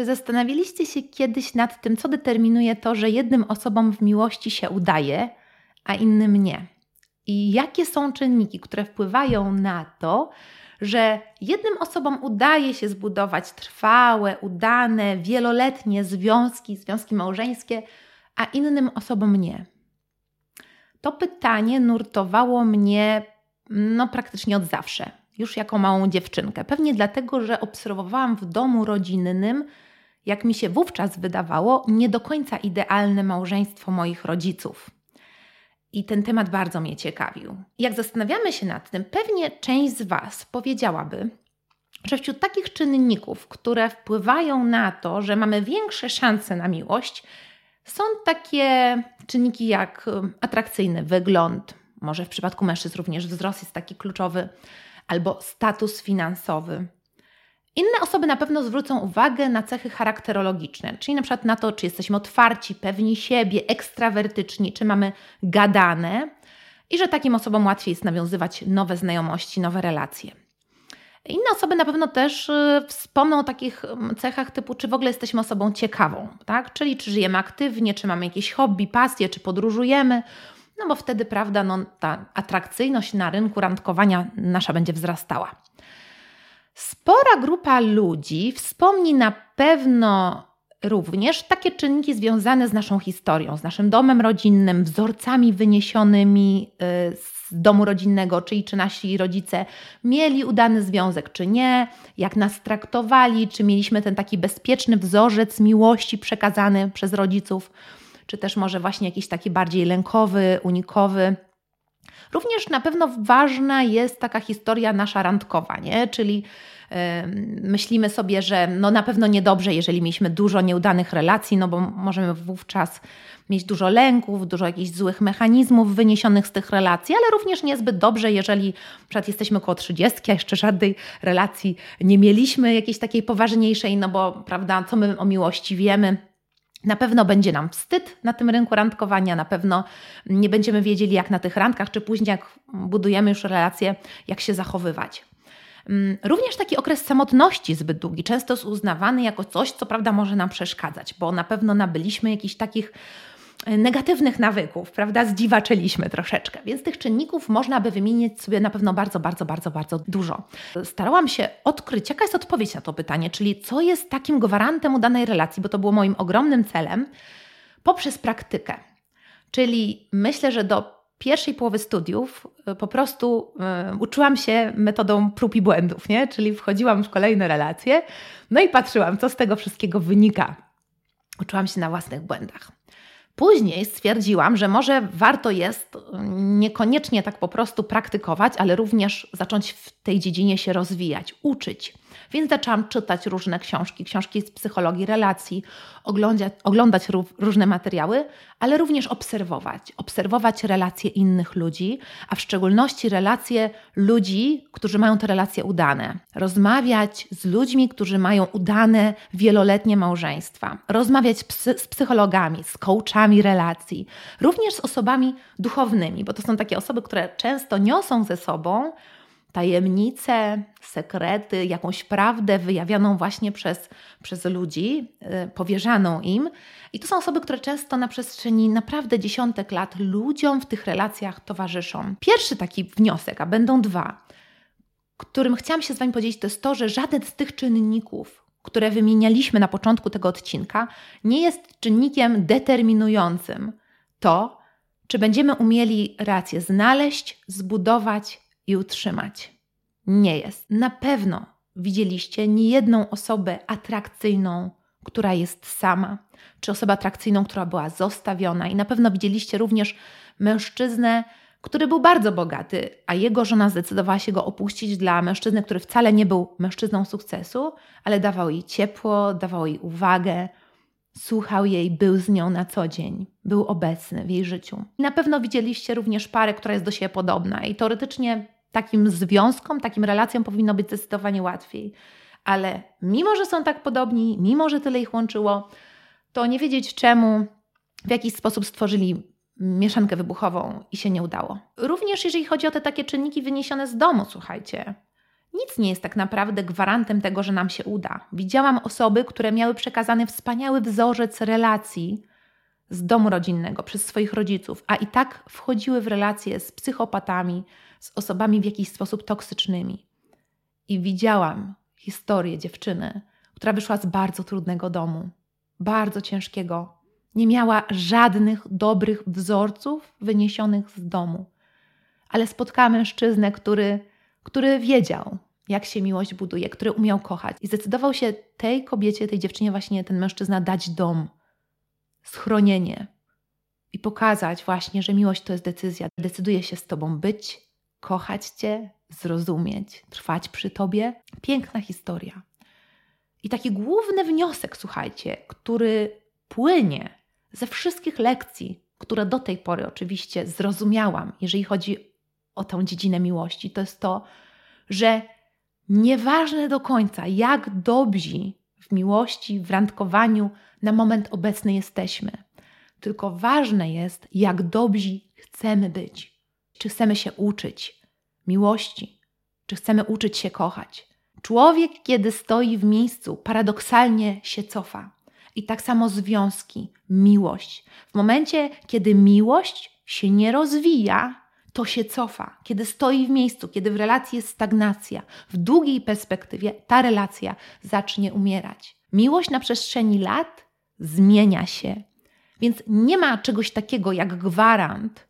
Czy zastanawialiście się kiedyś nad tym, co determinuje to, że jednym osobom w miłości się udaje, a innym nie? I jakie są czynniki, które wpływają na to, że jednym osobom udaje się zbudować trwałe, udane, wieloletnie związki, związki małżeńskie, a innym osobom nie? To pytanie nurtowało mnie no, praktycznie od zawsze, już jako małą dziewczynkę. Pewnie dlatego, że obserwowałam w domu rodzinnym, jak mi się wówczas wydawało, nie do końca idealne małżeństwo moich rodziców. I ten temat bardzo mnie ciekawił. Jak zastanawiamy się nad tym, pewnie część z Was powiedziałaby, że wśród takich czynników, które wpływają na to, że mamy większe szanse na miłość, są takie czynniki jak atrakcyjny wygląd, może w przypadku mężczyzn również wzrost jest taki kluczowy, albo status finansowy. Inne osoby na pewno zwrócą uwagę na cechy charakterologiczne, czyli na przykład na to, czy jesteśmy otwarci, pewni siebie, ekstrawertyczni, czy mamy gadane i że takim osobom łatwiej jest nawiązywać nowe znajomości, nowe relacje. Inne osoby na pewno też y, wspomną o takich mm, cechach typu, czy w ogóle jesteśmy osobą ciekawą, tak? Czyli czy żyjemy aktywnie, czy mamy jakieś hobby, pasje, czy podróżujemy, no bo wtedy, prawda, no, ta atrakcyjność na rynku randkowania nasza będzie wzrastała. Spora grupa ludzi wspomni na pewno również takie czynniki związane z naszą historią, z naszym domem rodzinnym, wzorcami wyniesionymi y, z domu rodzinnego, czyli czy nasi rodzice mieli udany związek, czy nie, jak nas traktowali, czy mieliśmy ten taki bezpieczny wzorzec miłości przekazany przez rodziców, czy też może właśnie jakiś taki bardziej lękowy, unikowy. Również na pewno ważna jest taka historia nasza randkowa, nie? czyli myślimy sobie, że no na pewno niedobrze, jeżeli mieliśmy dużo nieudanych relacji, no bo możemy wówczas mieć dużo lęków, dużo jakichś złych mechanizmów wyniesionych z tych relacji, ale również niezbyt dobrze, jeżeli przykład jesteśmy około 30, a jeszcze żadnej relacji nie mieliśmy, jakiejś takiej poważniejszej, no bo prawda, co my o miłości wiemy, na pewno będzie nam wstyd na tym rynku randkowania, na pewno nie będziemy wiedzieli, jak na tych randkach, czy później, jak budujemy już relacje, jak się zachowywać. Mm, również taki okres samotności zbyt długi często jest uznawany jako coś, co prawda może nam przeszkadzać, bo na pewno nabyliśmy jakichś takich negatywnych nawyków, prawda? Zdziwaczyliśmy troszeczkę, więc tych czynników można by wymienić sobie na pewno bardzo, bardzo, bardzo, bardzo dużo. Starałam się odkryć, jaka jest odpowiedź na to pytanie, czyli co jest takim gwarantem udanej relacji, bo to było moim ogromnym celem, poprzez praktykę. Czyli myślę, że do pierwszej połowy studiów y, po prostu y, uczyłam się metodą prób i błędów, nie? czyli wchodziłam w kolejne relacje, no i patrzyłam, co z tego wszystkiego wynika. Uczyłam się na własnych błędach. Później stwierdziłam, że może warto jest y, niekoniecznie tak po prostu praktykować, ale również zacząć w tej dziedzinie się rozwijać, uczyć. Więc zaczęłam czytać różne książki, książki z psychologii relacji, oglądać, oglądać różne materiały, ale również obserwować. Obserwować relacje innych ludzi, a w szczególności relacje ludzi, którzy mają te relacje udane. Rozmawiać z ludźmi, którzy mają udane wieloletnie małżeństwa. Rozmawiać z psychologami, z coachami relacji, również z osobami duchownymi, bo to są takie osoby, które często niosą ze sobą tajemnice, sekrety, jakąś prawdę wyjawianą właśnie przez, przez ludzi, yy, powierzaną im. I to są osoby, które często na przestrzeni naprawdę dziesiątek lat ludziom w tych relacjach towarzyszą. Pierwszy taki wniosek, a będą dwa, którym chciałam się z Wami podzielić, to jest to, że żaden z tych czynników, które wymienialiśmy na początku tego odcinka, nie jest czynnikiem determinującym to, czy będziemy umieli relację znaleźć, zbudować i utrzymać. Nie jest. Na pewno widzieliście niejedną osobę atrakcyjną, która jest sama, czy osobę atrakcyjną, która była zostawiona, i na pewno widzieliście również mężczyznę, który był bardzo bogaty, a jego żona zdecydowała się go opuścić dla mężczyzny, który wcale nie był mężczyzną sukcesu, ale dawał jej ciepło, dawał jej uwagę, słuchał jej, był z nią na co dzień, był obecny w jej życiu. I na pewno widzieliście również parę, która jest do siebie podobna i teoretycznie takim związkom, takim relacjom powinno być zdecydowanie łatwiej. Ale mimo, że są tak podobni, mimo, że tyle ich łączyło, to nie wiedzieć czemu, w jakiś sposób stworzyli mieszankę wybuchową i się nie udało. Również jeżeli chodzi o te takie czynniki wyniesione z domu, słuchajcie. Nic nie jest tak naprawdę gwarantem tego, że nam się uda. Widziałam osoby, które miały przekazany wspaniały wzorzec relacji z domu rodzinnego przez swoich rodziców, a i tak wchodziły w relacje z psychopatami, z osobami w jakiś sposób toksycznymi. I widziałam historię dziewczyny, która wyszła z bardzo trudnego domu, bardzo ciężkiego. Nie miała żadnych dobrych wzorców wyniesionych z domu. Ale spotkała mężczyznę, który, który wiedział, jak się miłość buduje, który umiał kochać. I zdecydował się tej kobiecie, tej dziewczynie, właśnie ten mężczyzna dać dom, schronienie i pokazać właśnie, że miłość to jest decyzja. Decyduje się z tobą być, kochać cię, zrozumieć, trwać przy tobie. Piękna historia. I taki główny wniosek, słuchajcie, który płynie ze wszystkich lekcji, które do tej pory oczywiście zrozumiałam, jeżeli chodzi o tę dziedzinę miłości, to jest to, że nieważne do końca, jak dobrzy w miłości, w randkowaniu na moment obecny jesteśmy, tylko ważne jest, jak dobrzy chcemy być. Czy chcemy się uczyć miłości, czy chcemy uczyć się kochać. Człowiek, kiedy stoi w miejscu, paradoksalnie się cofa. I tak samo związki, miłość. W momencie, kiedy miłość się nie rozwija, to się cofa. Kiedy stoi w miejscu, kiedy w relacji jest stagnacja, w długiej perspektywie ta relacja zacznie umierać. Miłość na przestrzeni lat zmienia się. Więc nie ma czegoś takiego jak gwarant,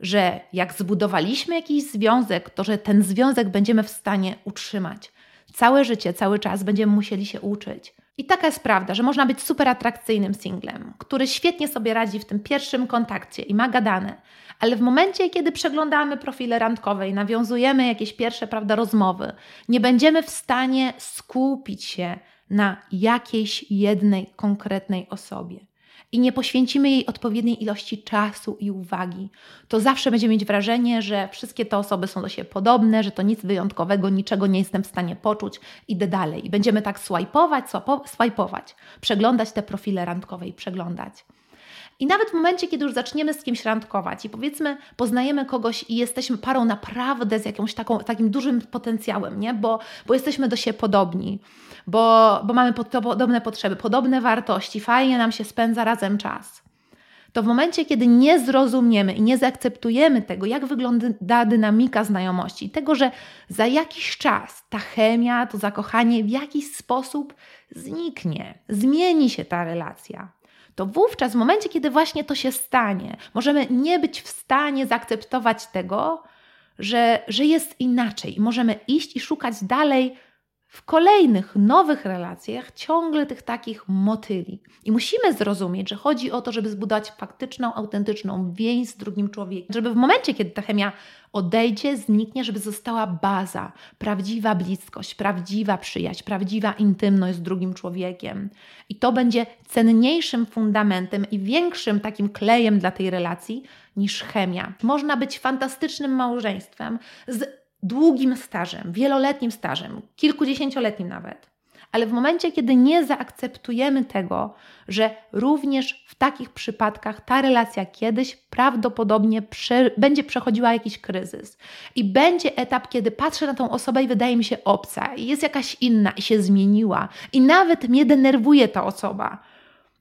że jak zbudowaliśmy jakiś związek, to że ten związek będziemy w stanie utrzymać. Całe życie, cały czas będziemy musieli się uczyć. I taka jest prawda, że można być super atrakcyjnym singlem, który świetnie sobie radzi w tym pierwszym kontakcie i ma gadane, ale w momencie, kiedy przeglądamy profile randkowe i nawiązujemy jakieś pierwsze prawda, rozmowy, nie będziemy w stanie skupić się na jakiejś jednej konkretnej osobie i nie poświęcimy jej odpowiedniej ilości czasu i uwagi, to zawsze będziemy mieć wrażenie, że wszystkie te osoby są do siebie podobne, że to nic wyjątkowego, niczego nie jestem w stanie poczuć, idę dalej. I będziemy tak swajpować, swajpować, przeglądać te profile randkowe i przeglądać. I nawet w momencie, kiedy już zaczniemy z kimś randkować i powiedzmy, poznajemy kogoś i jesteśmy parą naprawdę z jakimś taką, takim dużym potencjałem, nie? Bo, bo jesteśmy do siebie podobni, bo, bo mamy podobne potrzeby, podobne wartości, fajnie nam się spędza razem czas. To w momencie, kiedy nie zrozumiemy i nie zaakceptujemy tego, jak wygląda dynamika znajomości, tego, że za jakiś czas ta chemia, to zakochanie w jakiś sposób zniknie, zmieni się ta relacja, to wówczas, w momencie, kiedy właśnie to się stanie, możemy nie być w stanie zaakceptować tego, że, że jest inaczej i możemy iść i szukać dalej w kolejnych nowych relacjach ciągle tych takich motyli. I musimy zrozumieć, że chodzi o to, żeby zbudować faktyczną, autentyczną więź z drugim człowiekiem. Żeby w momencie, kiedy ta chemia odejdzie, zniknie, żeby została baza, prawdziwa bliskość, prawdziwa przyjaźń, prawdziwa intymność z drugim człowiekiem. I to będzie cenniejszym fundamentem i większym takim klejem dla tej relacji niż chemia. Można być fantastycznym małżeństwem z długim stażem, wieloletnim stażem, kilkudziesięcioletnim nawet. Ale w momencie, kiedy nie zaakceptujemy tego, że również w takich przypadkach ta relacja kiedyś prawdopodobnie prze będzie przechodziła jakiś kryzys i będzie etap, kiedy patrzę na tą osobę i wydaje mi się obca, i jest jakaś inna i się zmieniła, i nawet mnie denerwuje ta osoba,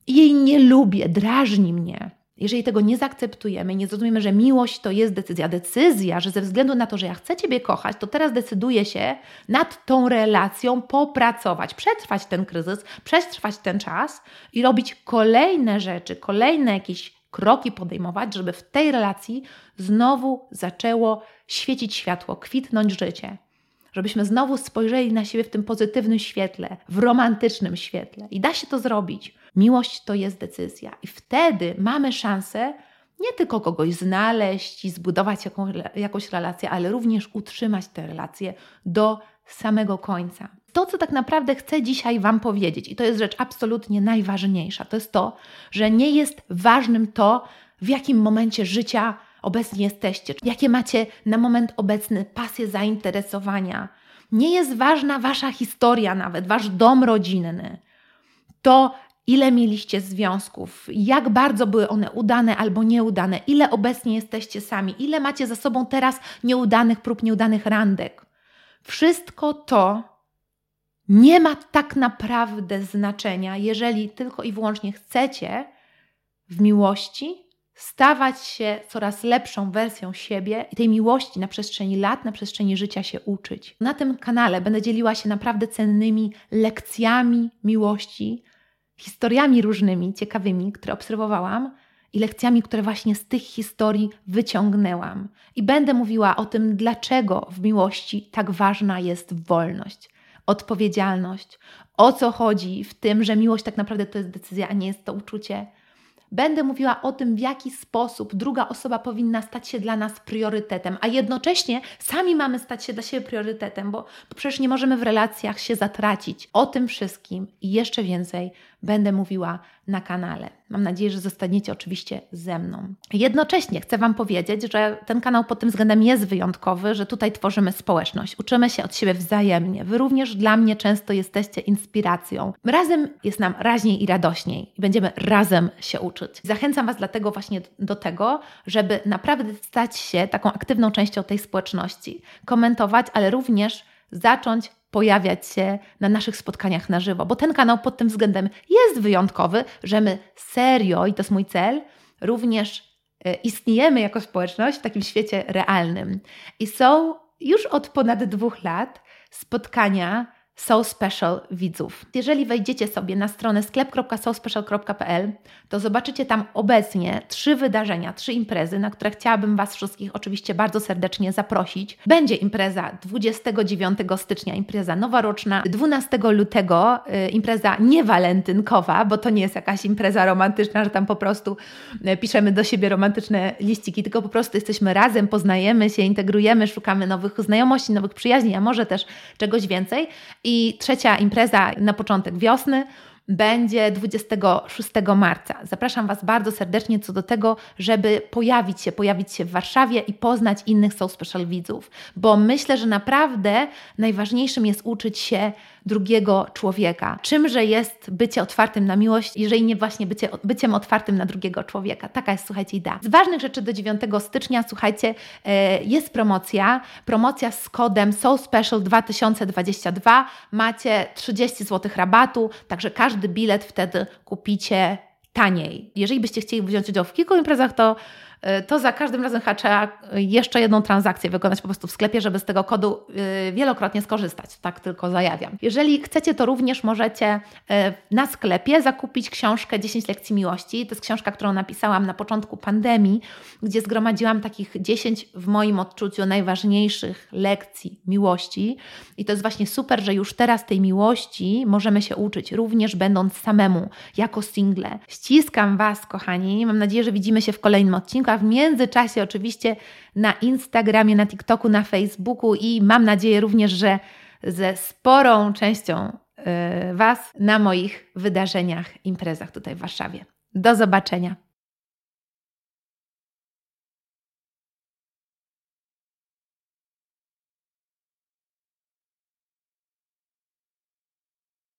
jej nie lubię, drażni mnie jeżeli tego nie zaakceptujemy, nie zrozumiemy, że miłość to jest decyzja, decyzja, że ze względu na to, że ja chcę Ciebie kochać, to teraz decyduję się nad tą relacją popracować, przetrwać ten kryzys, przetrwać ten czas i robić kolejne rzeczy, kolejne jakieś kroki podejmować, żeby w tej relacji znowu zaczęło świecić światło, kwitnąć życie. Żebyśmy znowu spojrzeli na siebie w tym pozytywnym świetle, w romantycznym świetle. I da się to zrobić. Miłość to jest decyzja, i wtedy mamy szansę nie tylko kogoś znaleźć i zbudować jakąś, jakąś relację, ale również utrzymać tę relację do samego końca. To, co tak naprawdę chcę dzisiaj Wam powiedzieć, i to jest rzecz absolutnie najważniejsza, to jest to, że nie jest ważnym to, w jakim momencie życia obecnie jesteście, jakie macie na moment obecny pasje, zainteresowania. Nie jest ważna Wasza historia, nawet Wasz dom rodzinny. To, ile mieliście związków, jak bardzo były one udane albo nieudane, ile obecnie jesteście sami, ile macie za sobą teraz nieudanych prób, nieudanych randek. Wszystko to nie ma tak naprawdę znaczenia, jeżeli tylko i wyłącznie chcecie w miłości stawać się coraz lepszą wersją siebie i tej miłości na przestrzeni lat, na przestrzeni życia się uczyć. Na tym kanale będę dzieliła się naprawdę cennymi lekcjami miłości, historiami różnymi, ciekawymi, które obserwowałam i lekcjami, które właśnie z tych historii wyciągnęłam. I będę mówiła o tym, dlaczego w miłości tak ważna jest wolność, odpowiedzialność, o co chodzi w tym, że miłość tak naprawdę to jest decyzja, a nie jest to uczucie Będę mówiła o tym, w jaki sposób druga osoba powinna stać się dla nas priorytetem, a jednocześnie sami mamy stać się dla siebie priorytetem, bo, przecież nie możemy w relacjach się zatracić. O tym wszystkim i jeszcze więcej będę mówiła na kanale. Mam nadzieję, że zostaniecie oczywiście ze mną. Jednocześnie chcę Wam powiedzieć, że ten kanał pod tym względem jest wyjątkowy, że tutaj tworzymy społeczność, uczymy się od siebie wzajemnie. Wy również dla mnie często jesteście inspiracją. Razem jest nam raźniej i radośniej i będziemy razem się uczyć. Zachęcam Was dlatego właśnie do tego, żeby naprawdę stać się taką aktywną częścią tej społeczności, komentować, ale również zacząć pojawiać się na naszych spotkaniach na żywo, bo ten kanał pod tym względem jest wyjątkowy, że my serio, i to jest mój cel, również e, istniejemy jako społeczność w takim świecie realnym. I są już od ponad dwóch lat spotkania So Special widzów. Jeżeli wejdziecie sobie na stronę sklep.sospecial.pl, to zobaczycie tam obecnie trzy wydarzenia, trzy imprezy, na które chciałabym Was wszystkich oczywiście bardzo serdecznie zaprosić. Będzie impreza 29 stycznia, impreza noworoczna, 12 lutego y, impreza niewalentynkowa, bo to nie jest jakaś impreza romantyczna, że tam po prostu y, piszemy do siebie romantyczne liściki, tylko po prostu jesteśmy razem, poznajemy się, integrujemy, szukamy nowych znajomości, nowych przyjaźni, a może też czegoś więcej. Trzecia impreza na początek wiosny będzie 26 marca. Zapraszam Was bardzo serdecznie co do tego, żeby pojawić się, pojawić się w Warszawie i poznać innych So Special widzów, bo myślę, że naprawdę najważniejszym jest uczyć się drugiego człowieka. Czymże jest bycie otwartym na miłość, jeżeli nie właśnie bycie, byciem otwartym na drugiego człowieka. Taka jest, słuchajcie, idea. Z ważnych rzeczy do 9 stycznia, słuchajcie, e, jest promocja. Promocja z kodem So Special 2022. Macie 30 zł rabatu, także każdy bilet wtedy kupicie taniej. Jeżeli byście chcieli wziąć udział w kilku imprezach, to to za każdym razem trzeba jeszcze jedną transakcję wykonać po prostu w sklepie, żeby z tego kodu y, wielokrotnie skorzystać. Tak tylko zajawiam. Jeżeli chcecie, to również możecie na sklepie zakupić książkę 10 lekcji miłości. To jest książka, którą napisałam na początku pandemii, gdzie zgromadziłam takich 10 w moim odczuciu najważniejszych lekcji miłości. I to jest właśnie super, że już teraz tej miłości możemy się uczyć, również będąc samemu, jako single. Ściskam Was, kochani. Mam nadzieję, że widzimy się w kolejnym odcinku w międzyczasie oczywiście na Instagramie, na TikToku, na Facebooku i mam nadzieję również, że ze sporą częścią y, Was na moich wydarzeniach, imprezach tutaj w Warszawie. Do zobaczenia.